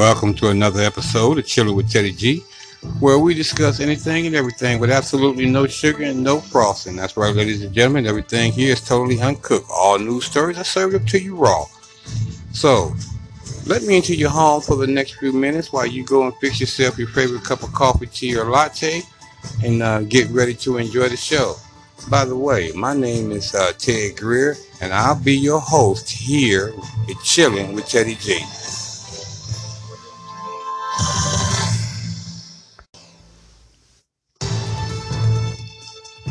welcome to another episode of Chilling with Teddy G, where we discuss anything and everything with absolutely no sugar and no frosting. That's right, ladies and gentlemen, everything here is totally uncooked. All news stories are served up to you raw. So, let me into your home for the next few minutes while you go and fix yourself your favorite cup of coffee, tea, or latte, and uh, get ready to enjoy the show. By the way, my name is uh, Ted Greer, and I'll be your host here at Chilling with Teddy G.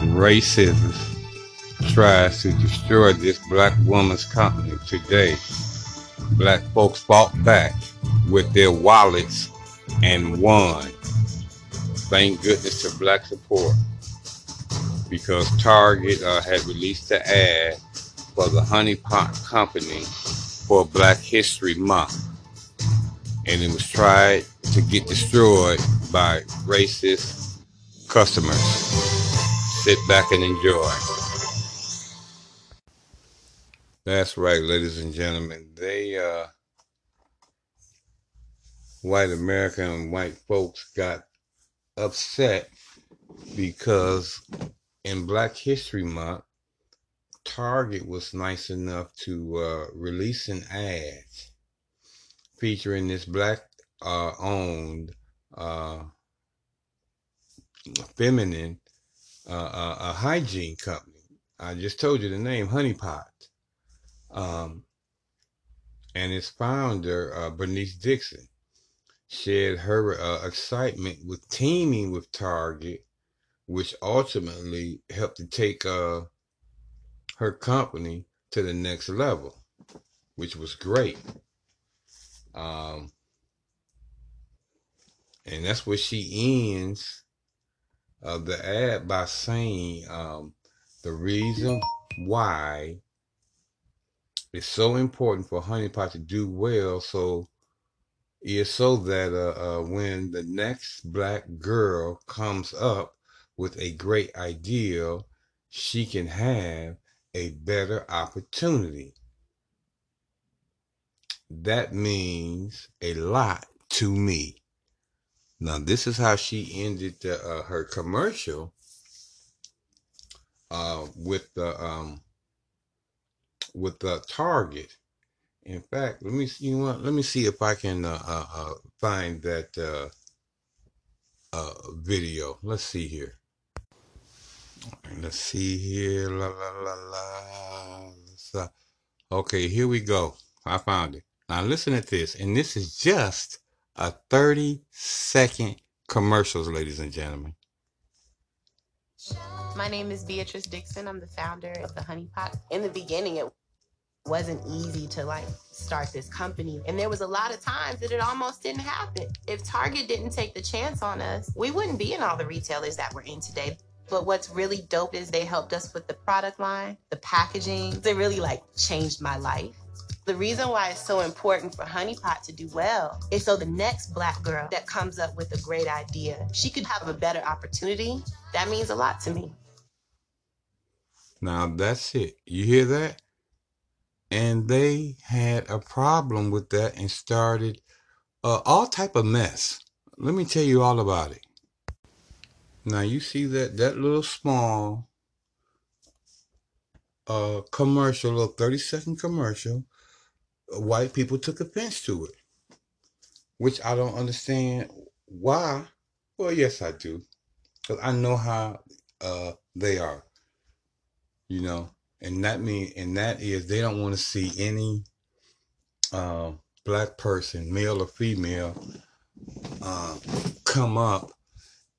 Racism tries to destroy this black woman's company today. Black folks fought back with their wallets and won. Thank goodness to black support because Target uh, had released the ad for the Honey Pot Company for Black History Month. And it was tried to get destroyed by racist customers. Sit back and enjoy. That's right, ladies and gentlemen. They, uh, white American white folks got upset because in Black History Month, Target was nice enough to uh, release an ad featuring this black uh, owned uh, feminine uh, a hygiene company. I just told you the name, Honey Pot. Um, and its founder, uh, Bernice Dixon, shared her uh, excitement with teaming with Target, which ultimately helped to take uh, her company to the next level, which was great. Um, and that's where she ends uh, the ad by saying um, the reason why it's so important for honeypot to do well so is so that uh, uh, when the next black girl comes up with a great idea she can have a better opportunity. That means a lot to me now, this is how she ended uh, her commercial uh, with the um, with the Target. In fact, let me see. You know what? Let me see if I can uh, uh, uh find that uh, uh, video. Let's see here. Let's see here. La la la la. Okay, here we go. I found it. Now listen at this, and this is just a 30 second commercials, ladies and gentlemen. My name is Beatrice Dixon. I'm the founder of the Honey Pot. In the beginning, it wasn't easy to like start this company. And there was a lot of times that it almost didn't happen. If Target didn't take the chance on us, we wouldn't be in all the retailers that we're in today. But what's really dope is they helped us with the product line, the packaging. They really like changed my life. The reason why it's so important for Honeypot to do well is so the next black girl that comes up with a great idea, she could have a better opportunity. That means a lot to me. Now that's it. You hear that? And they had a problem with that and started uh, all type of mess. Let me tell you all about it. Now you see that that little small uh, commercial, little 30 second commercial white people took offense to it, which I don't understand why. Well, yes, I do, because I know how uh, they are, you know, and that mean and that is they don't want to see any uh, black person, male or female, uh, come up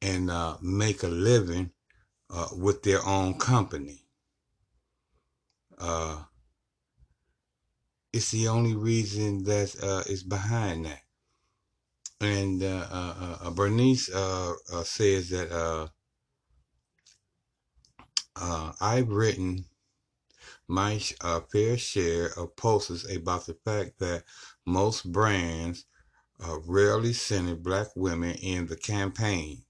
and uh, make a living uh, with their own company. Uh, it's the only reason that uh, is behind that. And uh, uh, uh, uh Bernice says that I've written my fair share of posts about the fact that most brands rarely center black women in the campaign.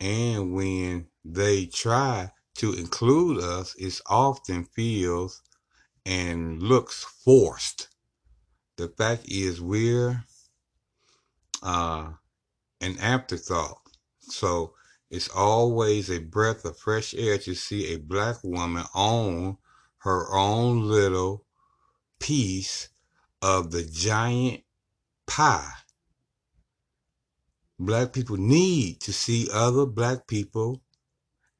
And when they try to include us, it often feels and looks forced. The fact is, we're uh, an afterthought. So it's always a breath of fresh air to see a black woman own her own little piece of the giant pie. Black people need to see other black people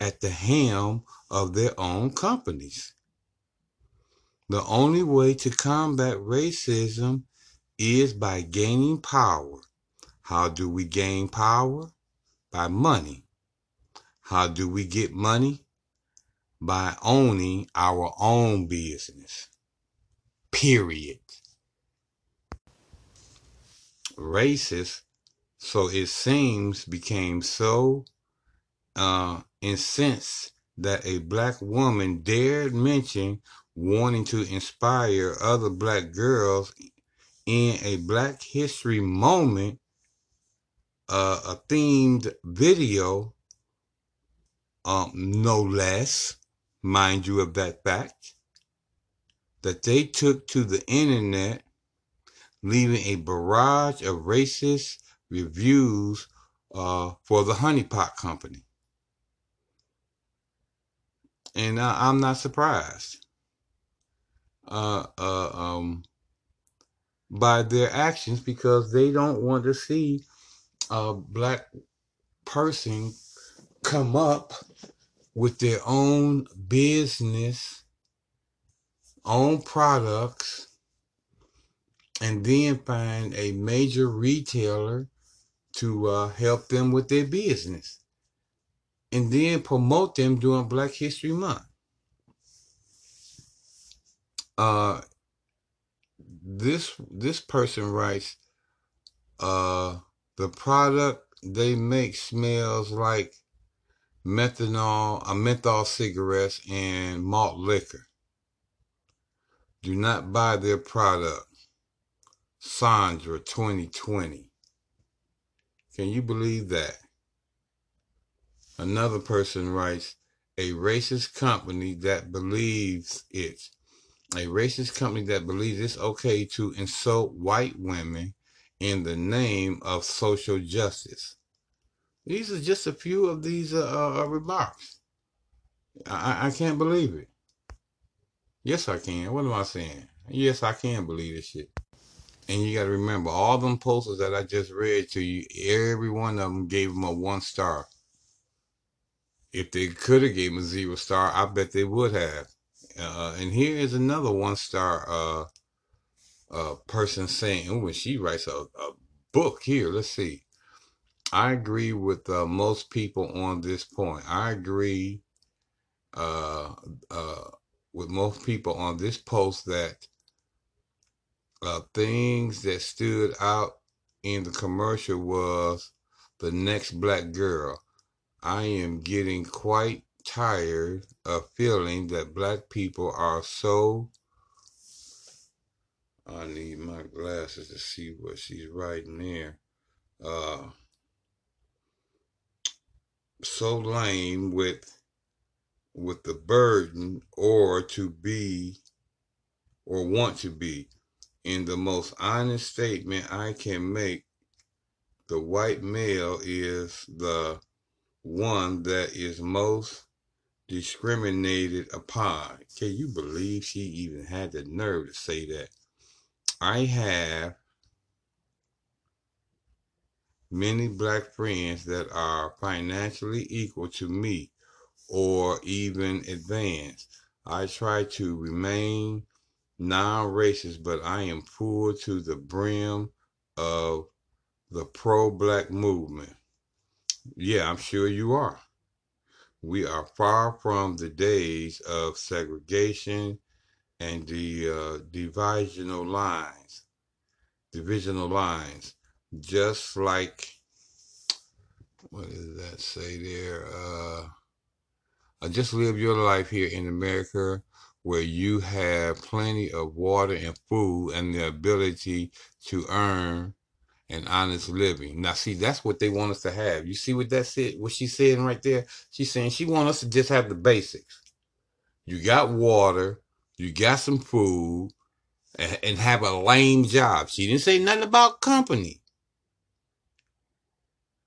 at the helm of their own companies. The only way to combat racism is by gaining power. How do we gain power? By money. How do we get money? By owning our own business. Period. Racist, so it seems, became so uh, incensed that a black woman dared mention wanting to inspire other black girls in a Black History moment, uh, a themed video, um, no less, mind you of that fact, that they took to the internet, leaving a barrage of racist reviews uh, for the Honeypot Company. And I'm not surprised uh, uh, um, by their actions because they don't want to see a black person come up with their own business, own products, and then find a major retailer to uh, help them with their business and then promote them during Black History Month. Uh, this this person writes, uh, the product they make smells like methanol, a menthol cigarettes, and malt liquor. Do not buy their product. Sandra 2020. Can you believe that? Another person writes, a racist company that believes it's a racist company that believes it's okay to insult white women in the name of social justice. These are just a few of these uh, uh, remarks. I, I can't believe it. Yes, I can. What am I saying? Yes, I can believe this shit. And you got to remember, all them posters that I just read to you, every one of them gave them a one star. If they could have gave him a zero star, I bet they would have. Uh, and here is another one star uh, uh, person saying, when she writes a, a, book here, let's see. I agree with uh, most people on this point. I agree uh, uh, with most people on this post that uh, things that stood out in the commercial was the next black girl. I am getting quite tired of feeling that black people are so. I need my glasses to see what she's writing there. Uh, so lame with with the burden or to be or want to be. In the most honest statement I can make, the white male is the one that is most discriminated upon. Can you believe she even had the nerve to say that? I have many black friends that are financially equal to me or even advanced. I try to remain non racist, but I am full to the brim of the pro black movement. Yeah, I'm sure you are. We are far from the days of segregation and the uh, divisional lines, divisional lines, just like what does that say there? Uh, uh, just live your life here in America where you have plenty of water and food and the ability to earn and honest living. Now, see, that's what they want us to have. You see what that said? What she's saying right there? She's saying she wants us to just have the basics. You got water, you got some food, and, and have a lame job. She didn't say nothing about company.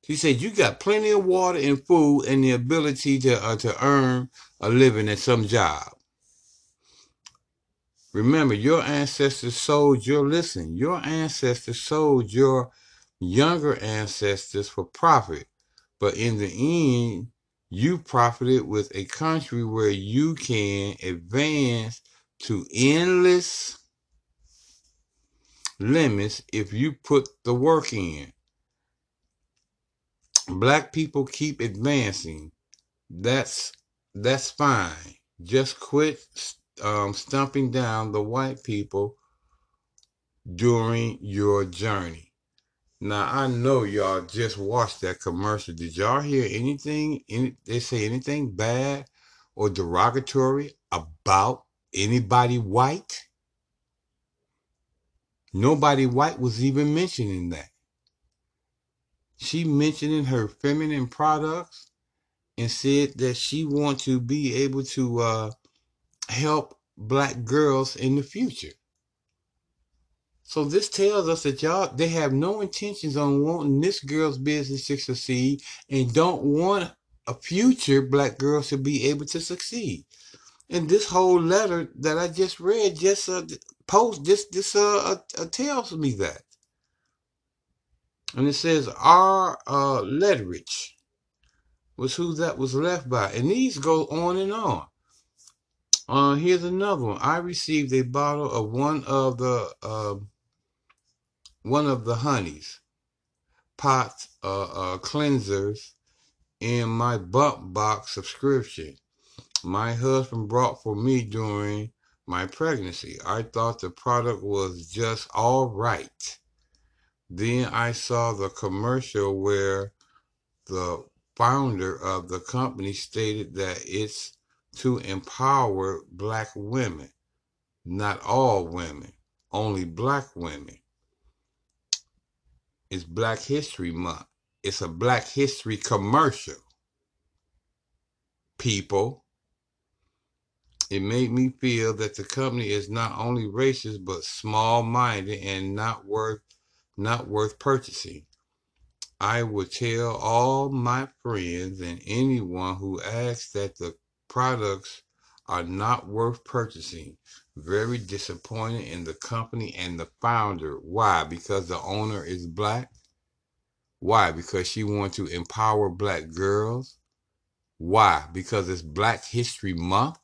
She said you got plenty of water and food and the ability to uh, to earn a living at some job. Remember, your ancestors sold your listen. Your ancestors sold your younger ancestors for profit, but in the end, you profited with a country where you can advance to endless limits if you put the work in. Black people keep advancing. That's that's fine. Just quit um, stumping down the white people during your journey. Now I know y'all just watched that commercial. Did y'all hear anything? Any they say anything bad or derogatory about anybody white? Nobody white was even mentioning that. She mentioning her feminine products and said that she want to be able to uh, help black girls in the future. So this tells us that y'all they have no intentions on wanting this girl's business to succeed and don't want a future black girl to be able to succeed. And this whole letter that I just read just uh, post this this uh, uh, uh, tells me that. And it says R. Uh, Ledrich was who that was left by, and these go on and on. Uh, here's another one. I received a bottle of one of the uh, one of the honeys pots uh, uh, cleansers in my bump box subscription. My husband brought for me during my pregnancy. I thought the product was just all right. Then I saw the commercial where the founder of the company stated that it's to empower black women, not all women, only black women. It's Black History Month. It's a Black History commercial. People, it made me feel that the company is not only racist but small-minded and not worth not worth purchasing. I would tell all my friends and anyone who asks that the products are not worth purchasing. Very disappointed in the company and the founder. Why? Because the owner is black? Why? Because she wants to empower black girls? Why? Because it's Black History Month?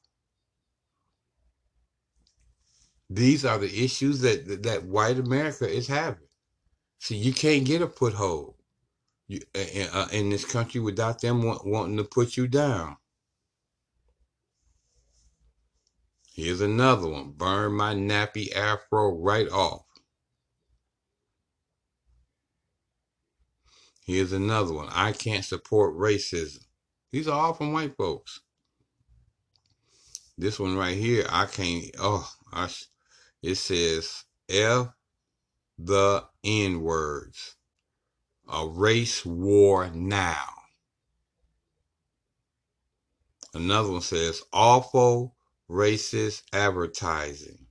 These are the issues that that white America is having. See, you can't get a foothold you, in, uh, in this country without them want, wanting to put you down. Here's another one. Burn my nappy afro right off. Here's another one. I can't support racism. These are all from white folks. This one right here, I can't. Oh, I, it says F the N words. A race war now. Another one says awful racist advertising.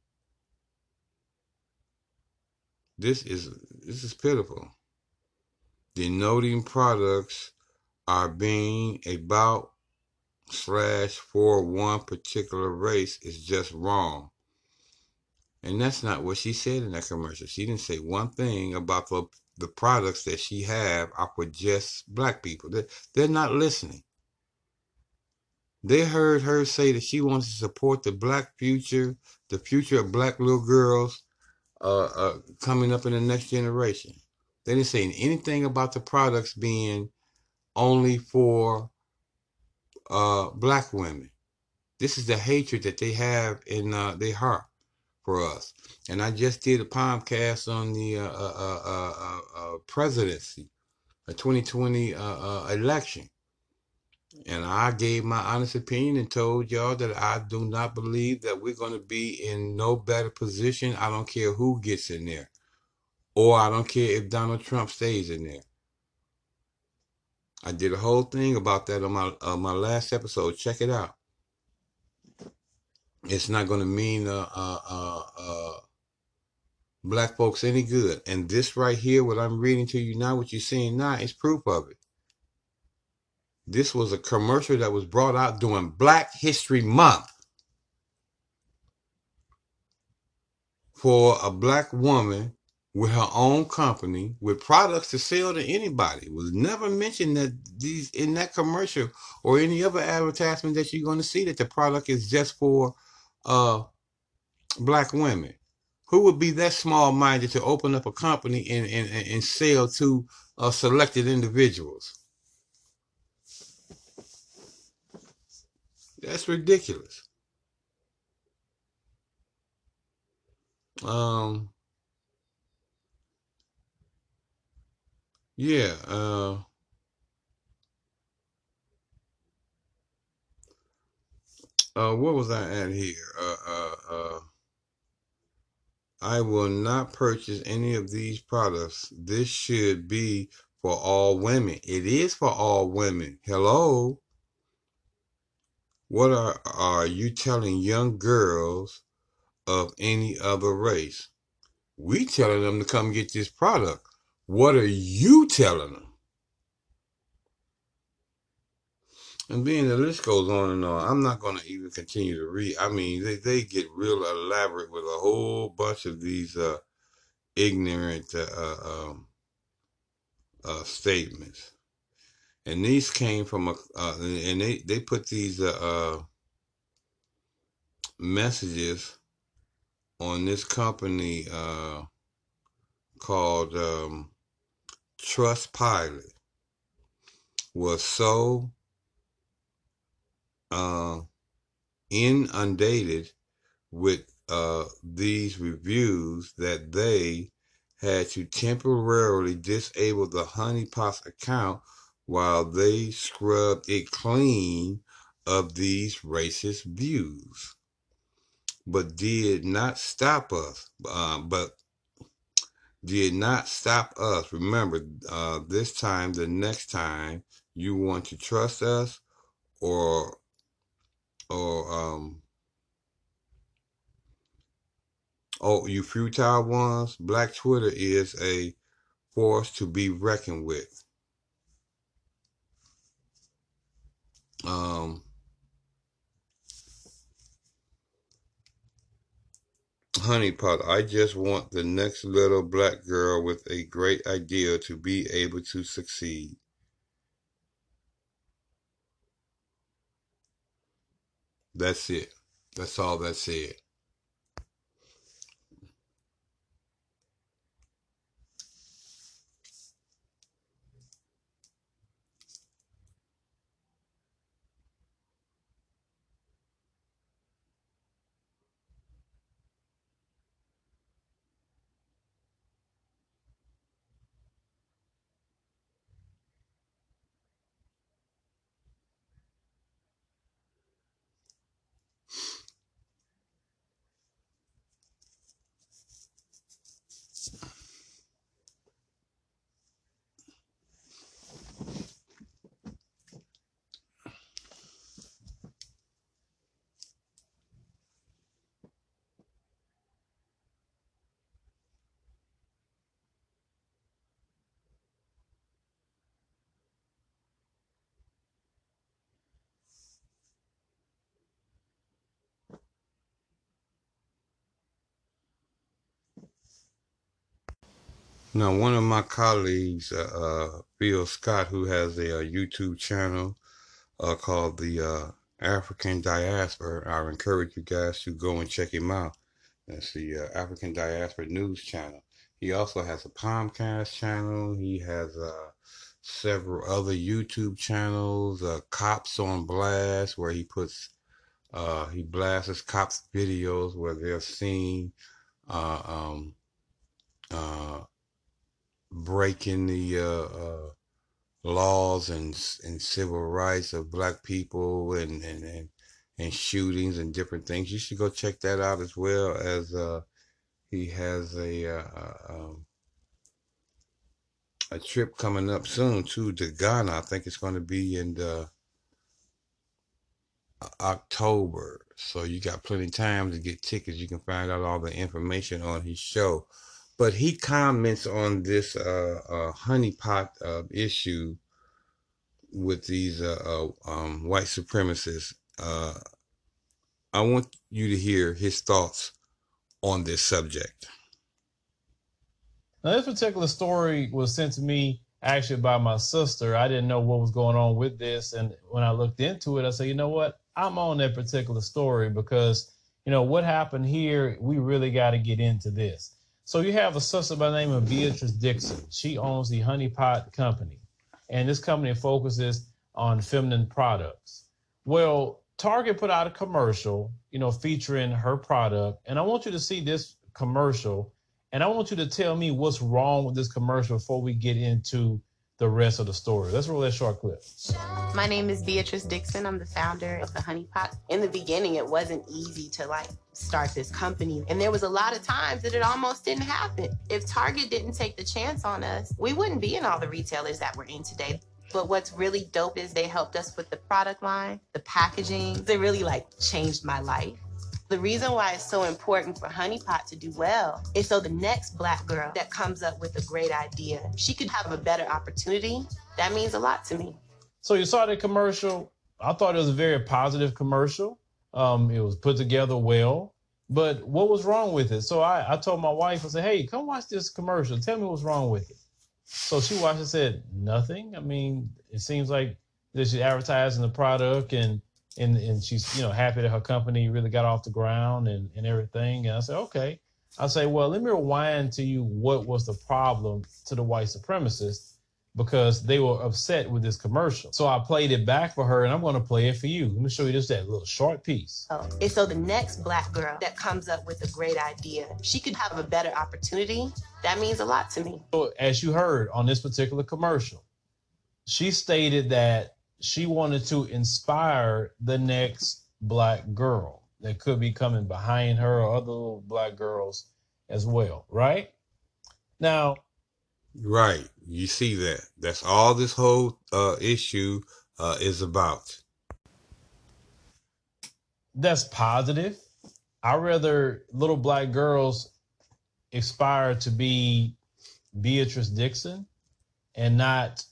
This is this is pitiful. Denoting products are being about slash for one particular race is just wrong. And that's not what she said in that commercial. She didn't say one thing about the, the products that she have are for just black people. They're, they're not listening. They heard her say that she wants to support the black future, the future of black little girls uh, uh, coming up in the next generation. They didn't say anything about the products being only for uh, black women. This is the hatred that they have in uh, their heart for us. And I just did a podcast on the uh, uh, uh, uh presidency, a 2020 uh, uh, election. And I gave my honest opinion and told y'all that I do not believe that we're going to be in no better position. I don't care who gets in there. Or I don't care if Donald Trump stays in there. I did a whole thing about that on my uh, my last episode. Check it out. It's not going to mean uh, uh, uh, uh, black folks any good. And this right here, what I'm reading to you now, what you're seeing now, is proof of it. This was a commercial that was brought out during Black History Month for a black woman with her own company with products to sell to anybody. It was never mentioned that these in that commercial or any other advertisement that you're going to see that the product is just for uh black women. Who would be that small minded to open up a company and, and, and sell to uh, selected individuals? That's ridiculous. Um, yeah. Uh, uh, what was I at here? Uh, uh, uh, I will not purchase any of these products. This should be for all women. It is for all women. Hello. What are, are you telling young girls of any other race? We telling them to come get this product. What are you telling them? And being the list goes on and on, I'm not going to even continue to read. I mean, they, they get real elaborate with a whole bunch of these uh, ignorant uh, uh, um, uh, statements. And these came from a, uh, and they, they put these uh, uh, messages on this company uh, called um, Trustpilot. Was so uh, inundated with uh, these reviews that they had to temporarily disable the honeypot account while they scrubbed it clean of these racist views. But did not stop us uh, but did not stop us. Remember uh, this time the next time you want to trust us or or um oh you futile ones black twitter is a force to be reckoned with um honeypot i just want the next little black girl with a great idea to be able to succeed. That's it. That's all that said Now, one of my colleagues, uh, uh, Bill Scott, who has a, uh, YouTube channel uh, called the uh, African Diaspora, I encourage you guys to go and check him out. That's the uh, African Diaspora News Channel. He also has a Palmcast channel. He has uh, several other YouTube channels. Uh, Cops on Blast, where he puts uh, he blasts cops videos where they're seen. Uh, um, uh, breaking the uh, uh, laws and and civil rights of black people and and and, and shootings and different things. You should go check that out as well as uh, he has a uh, uh, um, a trip coming up soon to Ghana. I think it's going to be in the October. So you got plenty of time to get tickets. You can find out all the information on his show but he comments on this uh, uh, honeypot uh, issue with these uh, uh, um, white supremacists. Uh, I want you to hear his thoughts on this subject. Now, this particular story was sent to me actually by my sister. I didn't know what was going on with this. And when I looked into it, I said, you know what? I'm on that particular story because, you know, what happened here, we really got to get into this. So you have a sister by the name of Beatrice Dixon. She owns the Honey Pot Company. And this company focuses on feminine products. Well, Target put out a commercial, you know, featuring her product. And I want you to see this commercial and I want you to tell me what's wrong with this commercial before we get into the rest of the story. Let's roll that short clip. My name is Beatrice Dixon. I'm the founder of the Honey Pot. In the beginning, it wasn't easy to like start this company. And there was a lot of times that it almost didn't happen. If Target didn't take the chance on us, we wouldn't be in all the retailers that we're in today. But what's really dope is they helped us with the product line, the packaging. They really like changed my life. The reason why it's so important for Honey Pot to do well is so the next black girl that comes up with a great idea, she could have a better opportunity. That means a lot to me. So you saw the commercial. I thought it was a very positive commercial. Um, it was put together well. But what was wrong with it? So I, I told my wife, I said, hey, come watch this commercial. Tell me what's wrong with it. So she watched and said, nothing. I mean, it seems like that she's advertising the product and and and she's you know happy that her company really got off the ground and and everything. And I said, okay. I say, well, let me rewind to you what was the problem to the white supremacists because they were upset with this commercial. So I played it back for her and I'm going to play it for you. Let me show you just that little short piece. Oh, and so the next black girl that comes up with a great idea, she could have a better opportunity. That means a lot to me. So as you heard on this particular commercial, she stated that she wanted to inspire the next black girl that could be coming behind her or other little black girls as well, right? Now, right, you see that. That's all this whole uh, issue uh, is about. That's positive. I rather little black girls aspire to be Beatrice Dixon and not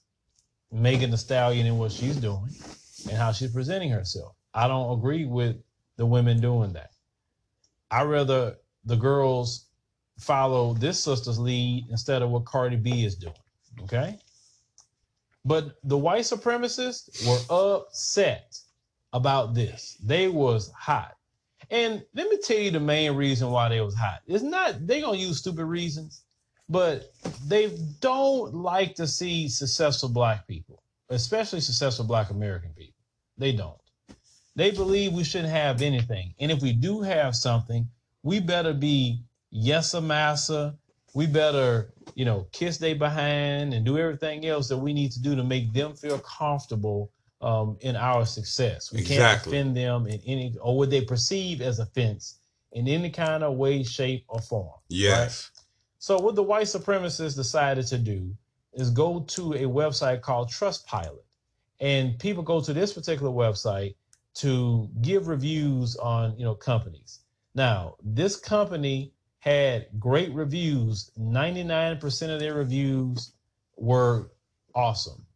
Megan Thee Stallion and what she's doing and how she's presenting herself. I don't agree with the women doing that. I rather the girls follow this sister's lead instead of what Cardi B is doing. Okay. But the white supremacists were upset about this. They was hot. And let me tell you the main reason why they was hot. It's not they gonna use stupid reasons but they don't like to see successful black people, especially successful black American people. They don't. They believe we shouldn't have anything. And if we do have something, we better be yes a massa. We better, you know, kiss they behind and do everything else that we need to do to make them feel comfortable um, in our success. We exactly. can't offend them in any or what they perceive as offense in any kind of way, shape, or form. Yes. So what the white supremacists decided to do is go to a website called Trustpilot. And people go to this particular website to give reviews on, you know, companies. Now, this company had great reviews. 99% of their reviews were awesome.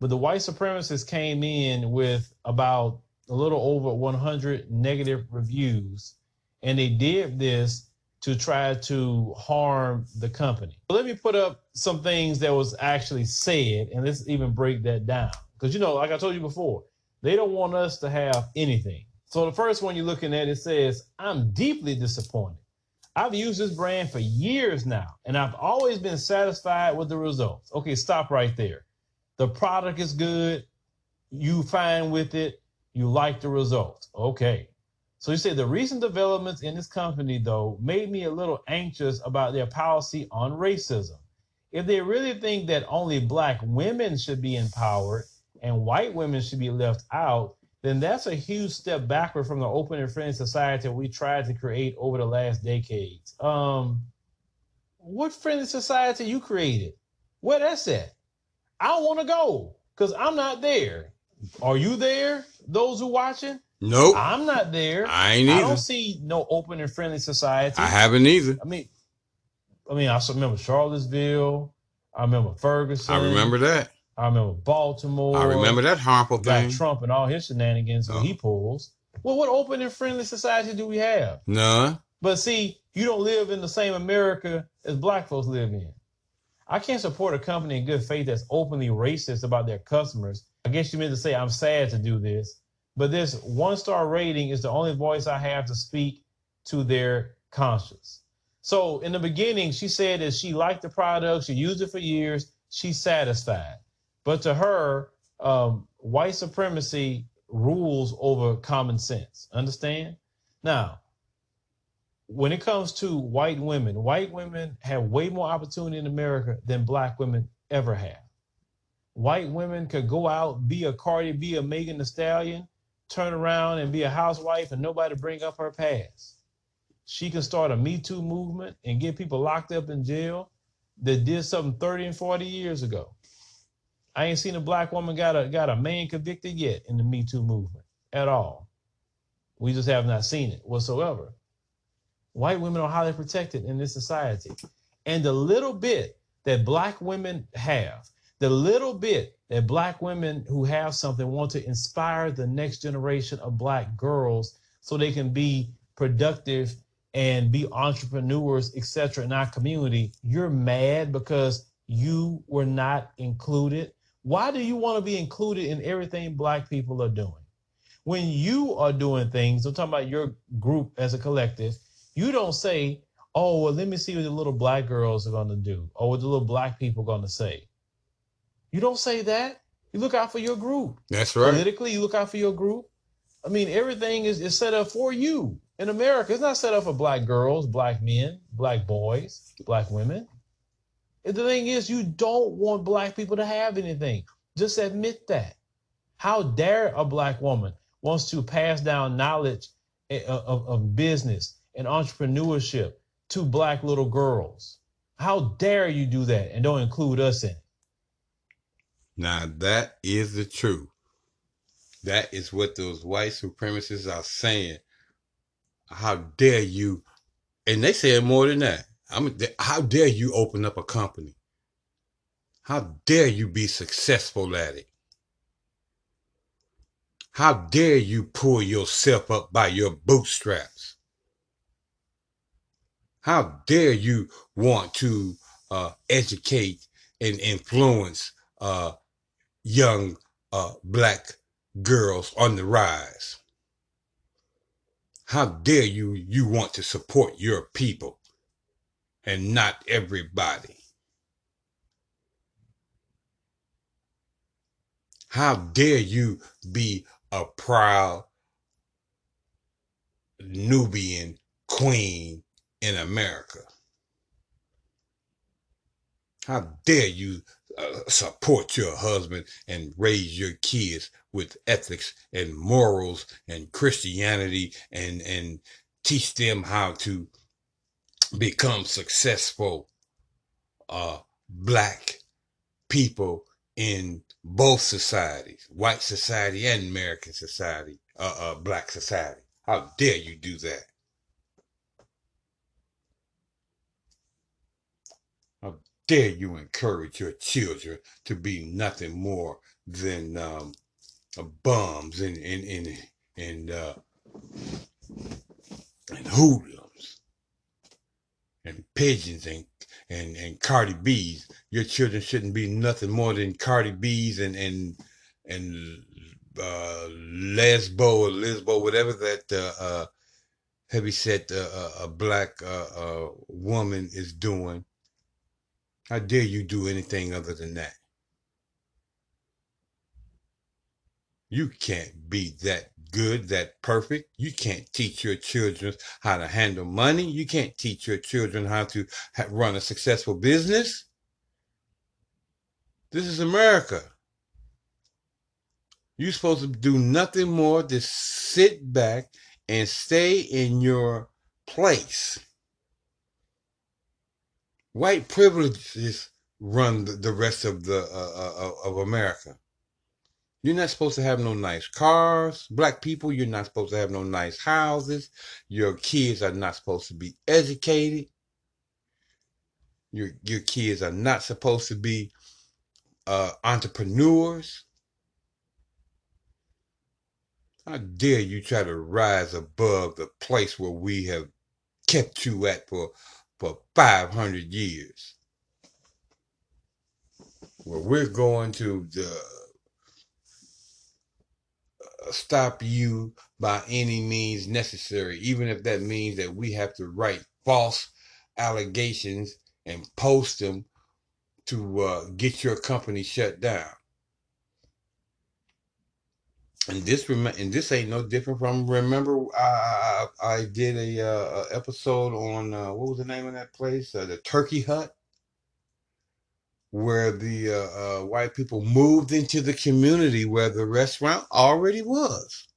But the white supremacists came in with about a little over 100 negative reviews. And they did this to try to harm the company. Let me put up some things that was actually said, and let's even break that down. Because, you know, like I told you before, they don't want us to have anything. So the first one you're looking at, it says, I'm deeply disappointed. I've used this brand for years now, and I've always been satisfied with the results. Okay, stop right there. The product is good. You fine with it. You like the results. Okay. So you say the recent developments in this company, though, made me a little anxious about their policy on racism. If they really think that only black women should be empowered and white women should be left out, then that's a huge step backward from the open and friendly society we tried to create over the last decades. Um, what friendly society you created? Where that's at? I want to go because I'm not there. Are you there? Those who are watching? Nope. I'm not there. I ain't either. I don't see no open and friendly society. I haven't either. I mean, I mean, I remember Charlottesville. I remember Ferguson. I remember that. I remember Baltimore. I remember that harmful thing. Trump and all his shenanigans when Oh. Uh-huh. he pulls. Well, what open and friendly society do we have? None. But see, you don't live in the same America as black folks live in. I can't support a company in good faith that's openly racist about their customers. I guess you meant to say I'm sad to do this, but this one star rating is the only voice I have to speak to their conscience. So in the beginning, she said that she liked the product, she used it for years, she's satisfied. But to her, um, white supremacy rules over common sense. Understand? Now, when it comes to white women, white women have way more opportunity in America than black women ever have. White women could go out, be a Cardi be a Megan Thee Stallion, turn around and be a housewife and nobody bring up her past. She can start a Me Too movement and get people locked up in jail that did something 30 and 40 years ago. I ain't seen a black woman got a got a man convicted yet in the Me Too movement at all. We just have not seen it whatsoever. White women are highly protected in this society. And the little bit that black women have, the little bit that black women who have something want to inspire the next generation of black girls so they can be productive and be entrepreneurs, etc. in our community, you're mad because you were not included. Why do you want to be included in everything black people are doing? When you are doing things, I'm talking about your group as a collective, you don't say, oh, well, let me see what the little black girls are going to do or what the little black people are going to say. You don't say that. You look out for your group. That's right. Politically, you look out for your group. I mean, everything is, is set up for you in America. It's not set up for black girls, black men, black boys, black women. And the thing is, you don't want black people to have anything. Just admit that. How dare a black woman wants to pass down knowledge eh, of, of business and entrepreneurship to black little girls? How dare you do that and don't include us in it? Now that is the truth. That is what those white supremacists are saying. How dare you? And they say more than that. I mean, how dare you open up a company? How dare you be successful at it? How dare you pull yourself up by your bootstraps? How dare you want to uh, educate and influence uh, young uh, black girls on the rise? How dare you you want to support your people and not everybody? How dare you be a proud Nubian queen in America? How dare you uh, support your husband and raise your kids with ethics and morals and Christianity and and teach them how to become successful uh black people in both societies, white society and American society, uh, uh black society. How dare you do that? How dare you encourage your children to be nothing more than um, bums and and and and uh, and hoodlums and pigeons and and and Cardi B's. Your children shouldn't be nothing more than Cardi B's and and and uh, Lesbo or Lisbo, whatever that uh, uh, heavy set uh, uh, black uh, uh, woman is doing. How dare you do anything other than that? You can't be that good, that perfect. You can't teach your children how to handle money. You can't teach your children how to run a successful business. This is America. You're supposed to do nothing more than sit back and stay in your place. White privileges run the, rest of the uh, uh, of America. You're not supposed to have no nice cars. Black people, you're not supposed to have no nice houses. Your kids are not supposed to be educated. Your your kids are not supposed to be uh, entrepreneurs. How dare you try to rise above the place where we have kept you at for for 500 years? Well, we're going to the, uh, stop you by any means necessary, even if that means that we have to write false allegations and post them to uh, get your company shut down. And this rem- and this ain't no different from remember I I, I did a, uh, episode on uh, what was the name of that place? Uh, the Turkey Hut? Where the uh, uh, white people moved into the community where the restaurant already was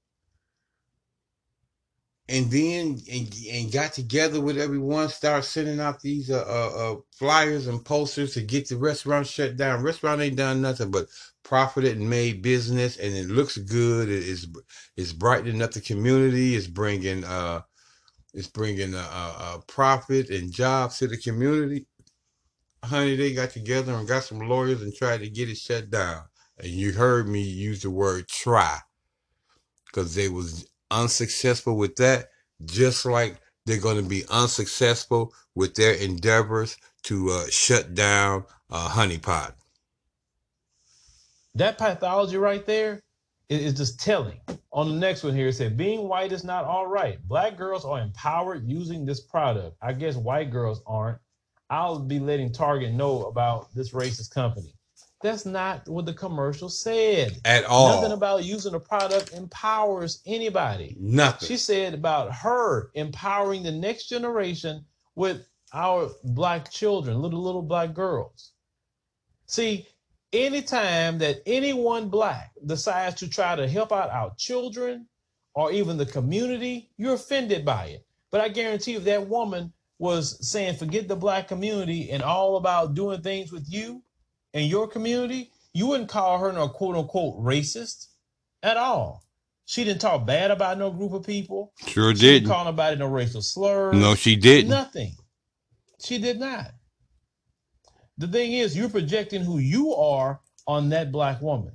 and then and, and got together with everyone, start sending out these uh, uh, uh, flyers and posters to get the restaurant shut down. Restaurant ain't done nothing but profited and made business, and it looks good. It is it's brightening up the community. It's bringing uh it's bringing a, a, a profit and jobs to the community. Honey, they got together and got some lawyers and tried to get it shut down. And you heard me use the word try because they was unsuccessful with that, just like they're going to be unsuccessful with their endeavors to uh, shut down uh, Honeypot. That pathology right there is, is just telling. On the next one here, it said, being white is not all right. Black girls are empowered using this product. I guess white girls aren't. I'll be letting Target know about this racist company. That's not what the commercial said. At all. Nothing about using a product empowers anybody. Nothing. She said about her empowering the next generation with our black children, little little black girls. See, anytime that anyone black decides to try to help out our children or even the community, you're offended by it. But I guarantee if that woman was saying forget the black community and all about doing things with you and your community, you wouldn't call her no quote unquote racist at all. She didn't talk bad about no group of people. Sure She didn't didn't. call nobody no racial slurs. No, she didn't. Nothing. She did not. The thing is, you're projecting who you are on that black woman.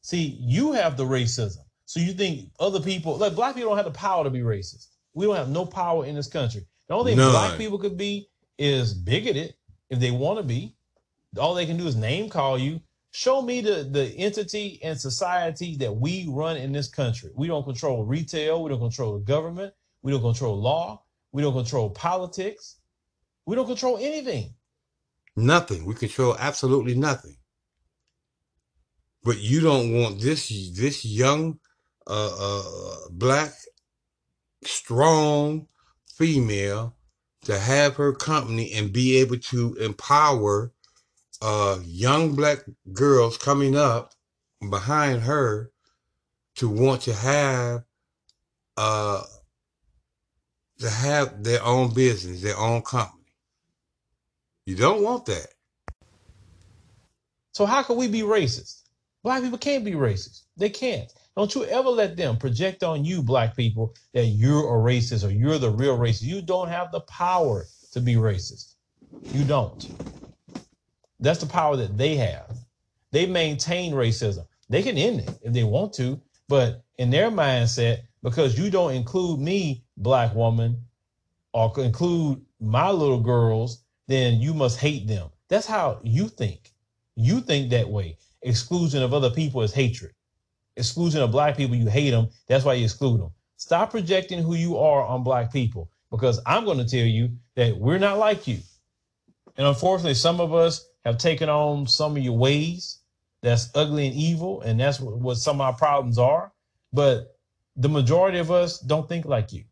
See, you have the racism. So you think other people, like black people, don't have the power to be racist. We don't have no power in this country. The only thing None. black people could be is bigoted if they want to be. All they can do is name call you. Show me the, the entity and society that we run in this country. We don't control retail. We don't control the government. We don't control law. We don't control politics. We don't control anything. Nothing. We control absolutely nothing. But you don't want this this young uh, uh black strong female to have her company and be able to empower uh young black girls coming up behind her to want to have uh to have their own business, their own company. You don't want that. So how can we be racist? Black people can't be racist. They can't. Don't you ever let them project on you, black people, that you're a racist or you're the real racist. You don't have the power to be racist. You don't. That's the power that they have. They maintain racism. They can end it if they want to, but in their mindset, because you don't include me, black woman, or include my little girls, then you must hate them. That's how you think. You think that way. Exclusion of other people is hatred. Exclusion of black people, you hate them. That's why you exclude them. Stop projecting who you are on black people because I'm going to tell you that we're not like you. And unfortunately, some of us have taken on some of your ways that's ugly and evil, and that's what, what some of our problems are. But the majority of us don't think like you.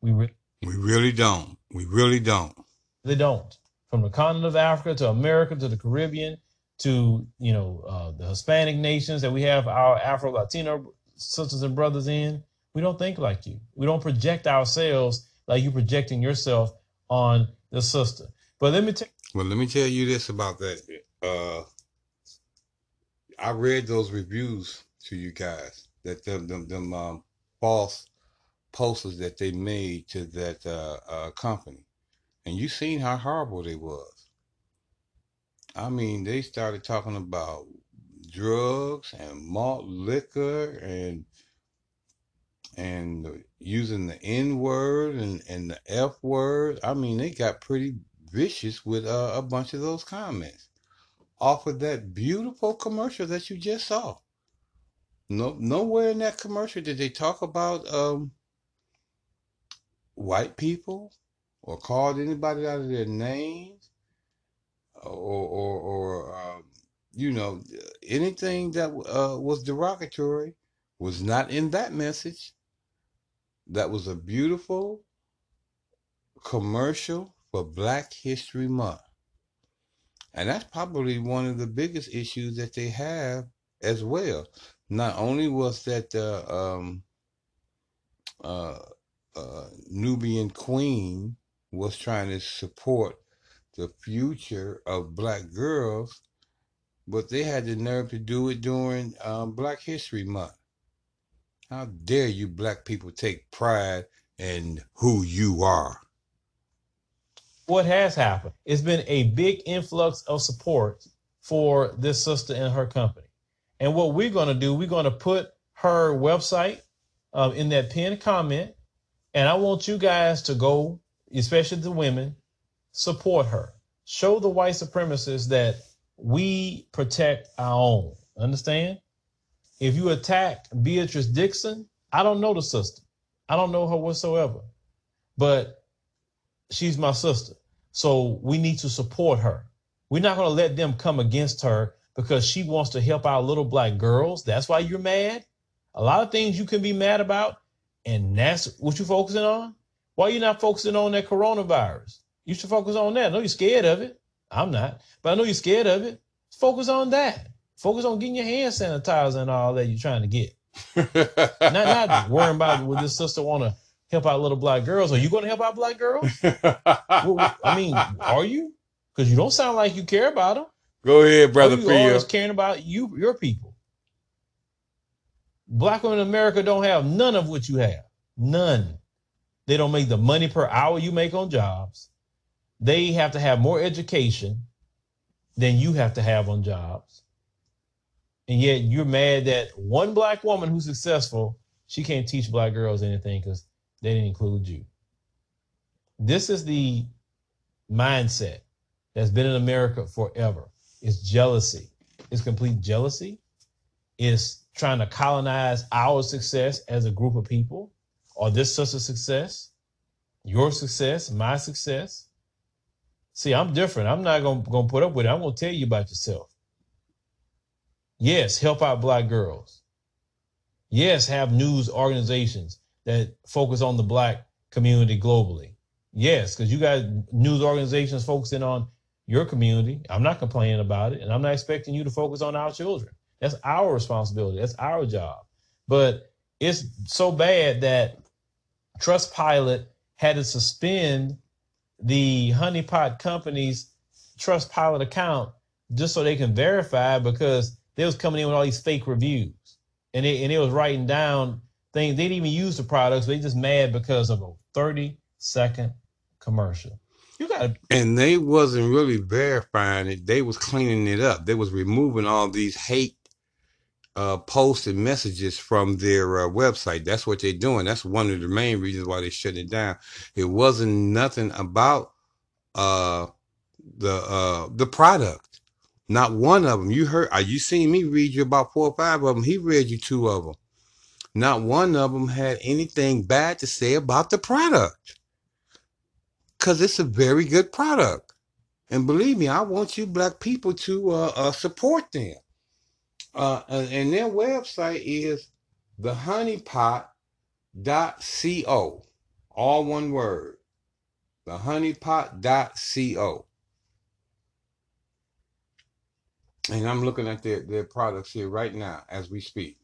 We re- We really don't. We really don't. they don't. From the continent of Africa to America to the Caribbean to you know uh, the Hispanic nations that we have our Afro Latino sisters and brothers in, we don't think like you. We don't project ourselves like you projecting yourself on the sister. But let me tell Well, let me tell you this about that. Uh, I read those reviews to you guys that them them, them um, false posters that they made to that uh, uh, company, and you seen how horrible they was. I mean, they started talking about drugs and malt liquor and and using the N word and, and the F word. I mean, they got pretty vicious with uh, a bunch of those comments off of that beautiful commercial that you just saw. No, nowhere in that commercial did they talk about um, white people or called anybody out of their names or or, or um, you know anything that uh, was derogatory was not in that message. That was a beautiful commercial for Black History Month. And that's probably one of the biggest issues that they have as well. Not only was that the um, uh, uh, Nubian queen was trying to support the future of black girls, but they had the nerve to do it during um, Black History Month. How dare you, black people, take pride in who you are? What has happened? It's been a big influx of support for this sister and her company. And what we're going to do, we're going to put her website um, in that pinned comment. And I want you guys to go, especially the women, support her. Show the white supremacists that we protect our own. Understand? If you attack Beatrice Dixon, I don't know the sister. I don't know her whatsoever. But she's my sister. So we need to support her. We're not going to let them come against her because she wants to help our little black girls. That's why you're mad. A lot of things you can be mad about, and that's what you're focusing on. Why are you not focusing on that coronavirus? You should focus on that. I know you're scared of it. I'm not, but I know you're scared of it. Focus on that. Focus on getting your hand sanitizer and all that you're trying to get. not not worrying about what this sister want to help out little black girls. Are you going to help out black girls? well, I mean, are you? Because you don't sound like you care about them. Go ahead, brother Or you Phil. always caring about you, your people. Black women in America don't have none of what you have. None. They don't make the money per hour you make on jobs. They have to have more education than you have to have on jobs. And yet you're mad that one black woman who's successful, she can't teach black girls anything because they didn't include you. This is the mindset that's been in America forever. It's jealousy. It's complete jealousy. It's trying to colonize our success as a group of people, or this such a success, your success, my success. See, I'm different. I'm not gonna, gonna put up with it. I'm gonna tell you about yourself. Yes, help out black girls. Yes, have news organizations that focus on the black community globally. Yes, because you got news organizations focusing on your community. I'm not complaining about it, and I'm not expecting you to focus on our children. That's our responsibility. That's our job. But it's so bad that Trustpilot had to suspend the honeypot company's Trustpilot account just so they can verify because they was coming in with all these fake reviews and it, and they was writing down things. They didn't even use the products. They just mad because of a 30 second commercial. You got and they wasn't really verifying it. They was cleaning it up. They was removing all these hate uh, posts and messages from their uh, website. That's what they're doing. That's one of the main reasons why they shut it down. It wasn't nothing about uh, the uh, the product. Not one of them. You heard? Are you seen me read you about four or five of them? He read you two of them. Not one of them had anything bad to say about the product. Cause it's a very good product. And believe me, I want you black people to uh, uh, support them. Uh, and, and their website is thehoneypot.co. All one word. Thehoneypot.co. And I'm looking at their, their products here right now as we speak.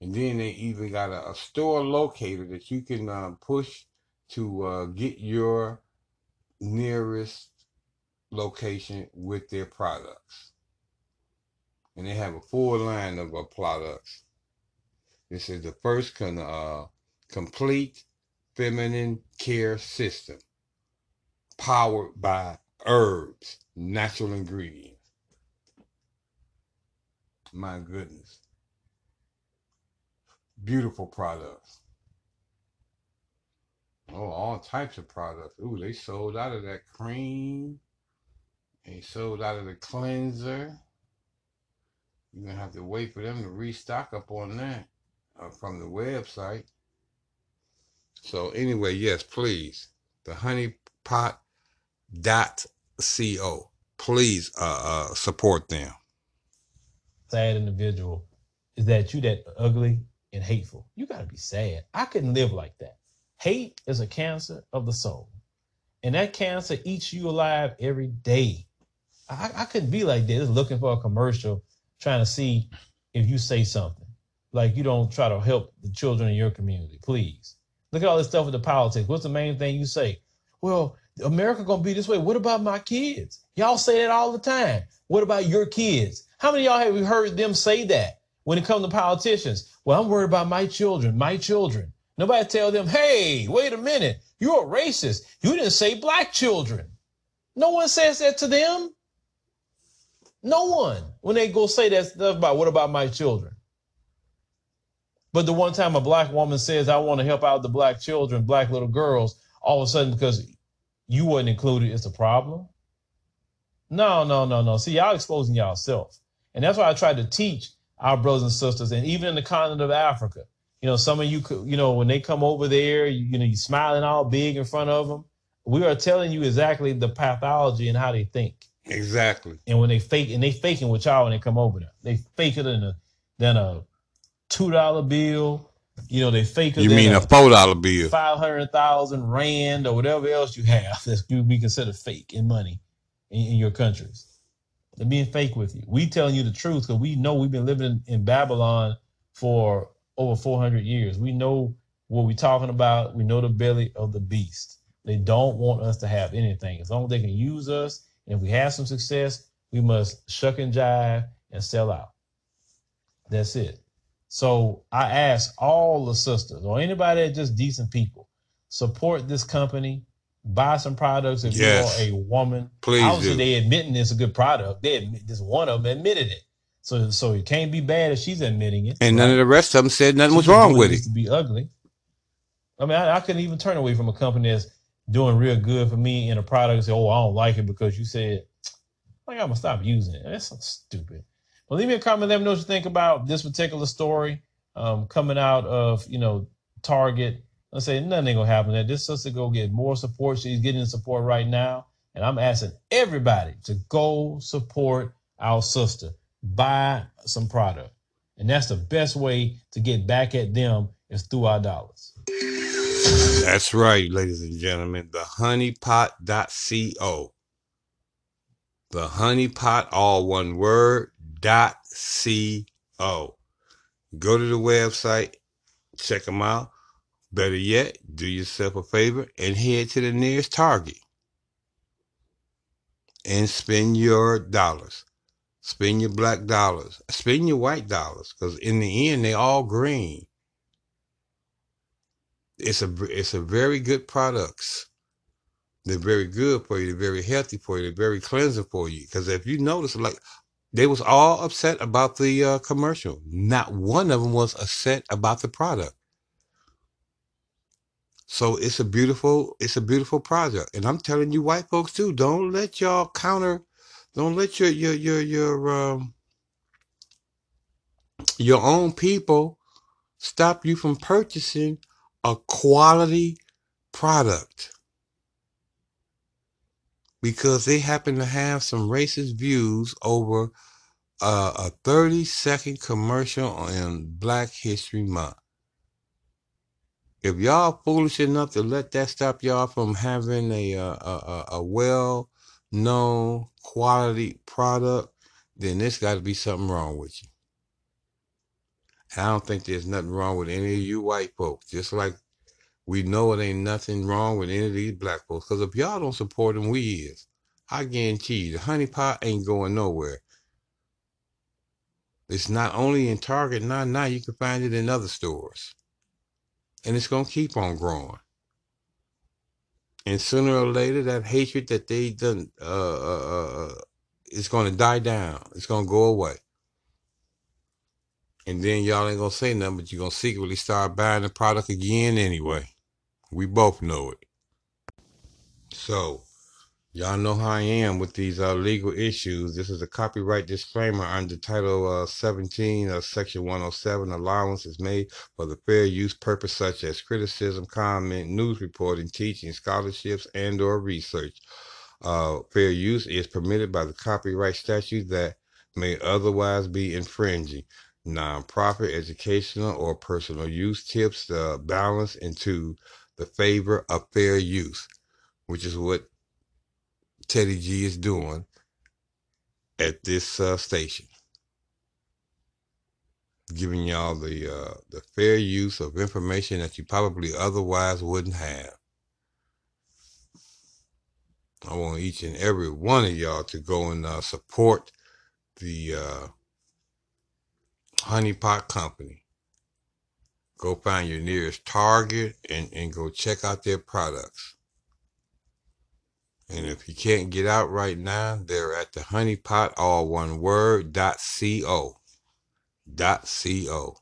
And then they even got a, a store locator that you can uh, push to uh, get your nearest location with their products. And they have a full line of uh, products. This is the first con- uh, complete feminine care system powered by herbs, natural ingredients. My goodness. Beautiful products. Oh, all types of products. Ooh, they sold out of that cream. They sold out of the cleanser. You're gonna have to wait for them to restock up on that uh, from the website. So anyway, yes, please. The honeypot dot co. Please uh, uh support them. sad individual is that you that ugly and hateful. You gotta be sad. I couldn't live like that. Hate is a cancer of the soul. And that cancer eats you alive every day. I, I couldn't be like this looking for a commercial, trying to see if you say something. Like you don't try to help the children in your community, please. Look at all this stuff with the politics. What's the main thing you say? Well, America gonna be this way. What about my kids? Y'all say that all the time. What about your kids? How many y'all have we heard them say that when it comes to politicians? Well, I'm worried about my children, my children. Nobody tell them, hey, wait a minute, you're a racist. You didn't say black children. No one says that to them. No one when they go say that stuff about what about my children. But the one time a black woman says, I want to help out the black children, black little girls, all of a sudden because you wasn't included, it's a problem. No, no, no, no. See, y'all exposing yourself. And that's why I try to teach our brothers and sisters, and even in the continent of Africa. You know, some of you, could, you know, when they come over there, you, you know, you smiling all big in front of them. We are telling you exactly the pathology and how they think. Exactly. And when they fake, and they faking with y'all when they come over there, they fake it in a than a two dollar bill. You know, they fake it. You mean a four dollar bill? five hundred thousand rand or whatever else you have that's could be considered fake in money in, in your countries. They're being fake with you. We telling you the truth because we know we've been living in, in Babylon for over four hundred years. We know what we're talking about. We know the belly of the beast. They don't want us to have anything. As long as they can use us, and if we have some success, we must shuck and jive and sell out. That's it. So I ask all the sisters or anybody that just decent people, support this company, buy some products if Yes. you are a woman. Please Obviously, do. they admitting it's a good product. They admit, this one of them admitted it. So so it can't be bad if she's admitting it. And none of the rest of them said nothing She was wrong with it. To be ugly. I mean, I, I couldn't even turn away from a company that's doing real good for me in a product and say, "Oh, I don't like it because you said." Like I'm gonna stop using it. That's so stupid. Well, leave me a comment. Let me know what you think about this particular story um, coming out of you know Target. Let's say nothing ain't gonna happen That This sister go get more support. She's getting support right now, and I'm asking everybody to go support our sister. Buy some product, and that's the best way to get back at them is through our dollars. That's right, ladies and gentlemen. The honeypot.co. The honeypot, all one word, dot co. Go to the website, check them out. Better yet, do yourself a favor and head to the nearest Target and spend your dollars. Spend your black dollars. Spend your white dollars, because in the end, they all green. It's a it's a very good products. They're very good for you. They're very healthy for you. They're very cleansing for you. Because if you notice, like they was all upset about the uh, commercial. Not one of them was upset about the product. So it's a beautiful, it's a beautiful product. And I'm telling you, white folks too, don't let y'all counter, don't let your your your your um your own people stop you from purchasing a quality product because they happen to have some racist views over uh, a 30 second commercial on Black History Month. If y'all foolish enough to let that stop y'all from having a uh, a, a, a well known quality product, then there's got to be something wrong with you. And I don't think there's nothing wrong with any of you white folks. Just like we know it ain't nothing wrong with any of these black folks. Because if y'all don't support them, we is. I guarantee you, the honey pot ain't going nowhere. It's not only in Target now, now you can find it in other stores. And it's going to keep on growing. And sooner or later, that hatred that they done uh, uh, uh, uh, is going to die down. It's going to go away. And then y'all ain't going to say nothing, but you're going to secretly start buying the product again anyway. We both know it. So, y'all know how I am with these uh, legal issues. This is a copyright disclaimer under Title uh, 17 of Section 107. Allowance is made for the fair use purpose such as criticism, comment, news reporting, teaching, scholarships, and or research. Uh, fair use is permitted by the copyright statute that may otherwise be infringing. Nonprofit, educational, or personal use tips the balance into the favor of fair use, which is what Teddy G is doing at this uh, station, giving y'all the uh, the fair use of information that you probably otherwise wouldn't have. I want each and every one of y'all to go and uh, support the uh, Honeypot Company. Go find your nearest Target and, and go check out their products. And if you can't get out right now, they're at the honeypot, all one word, dot co. Dot co.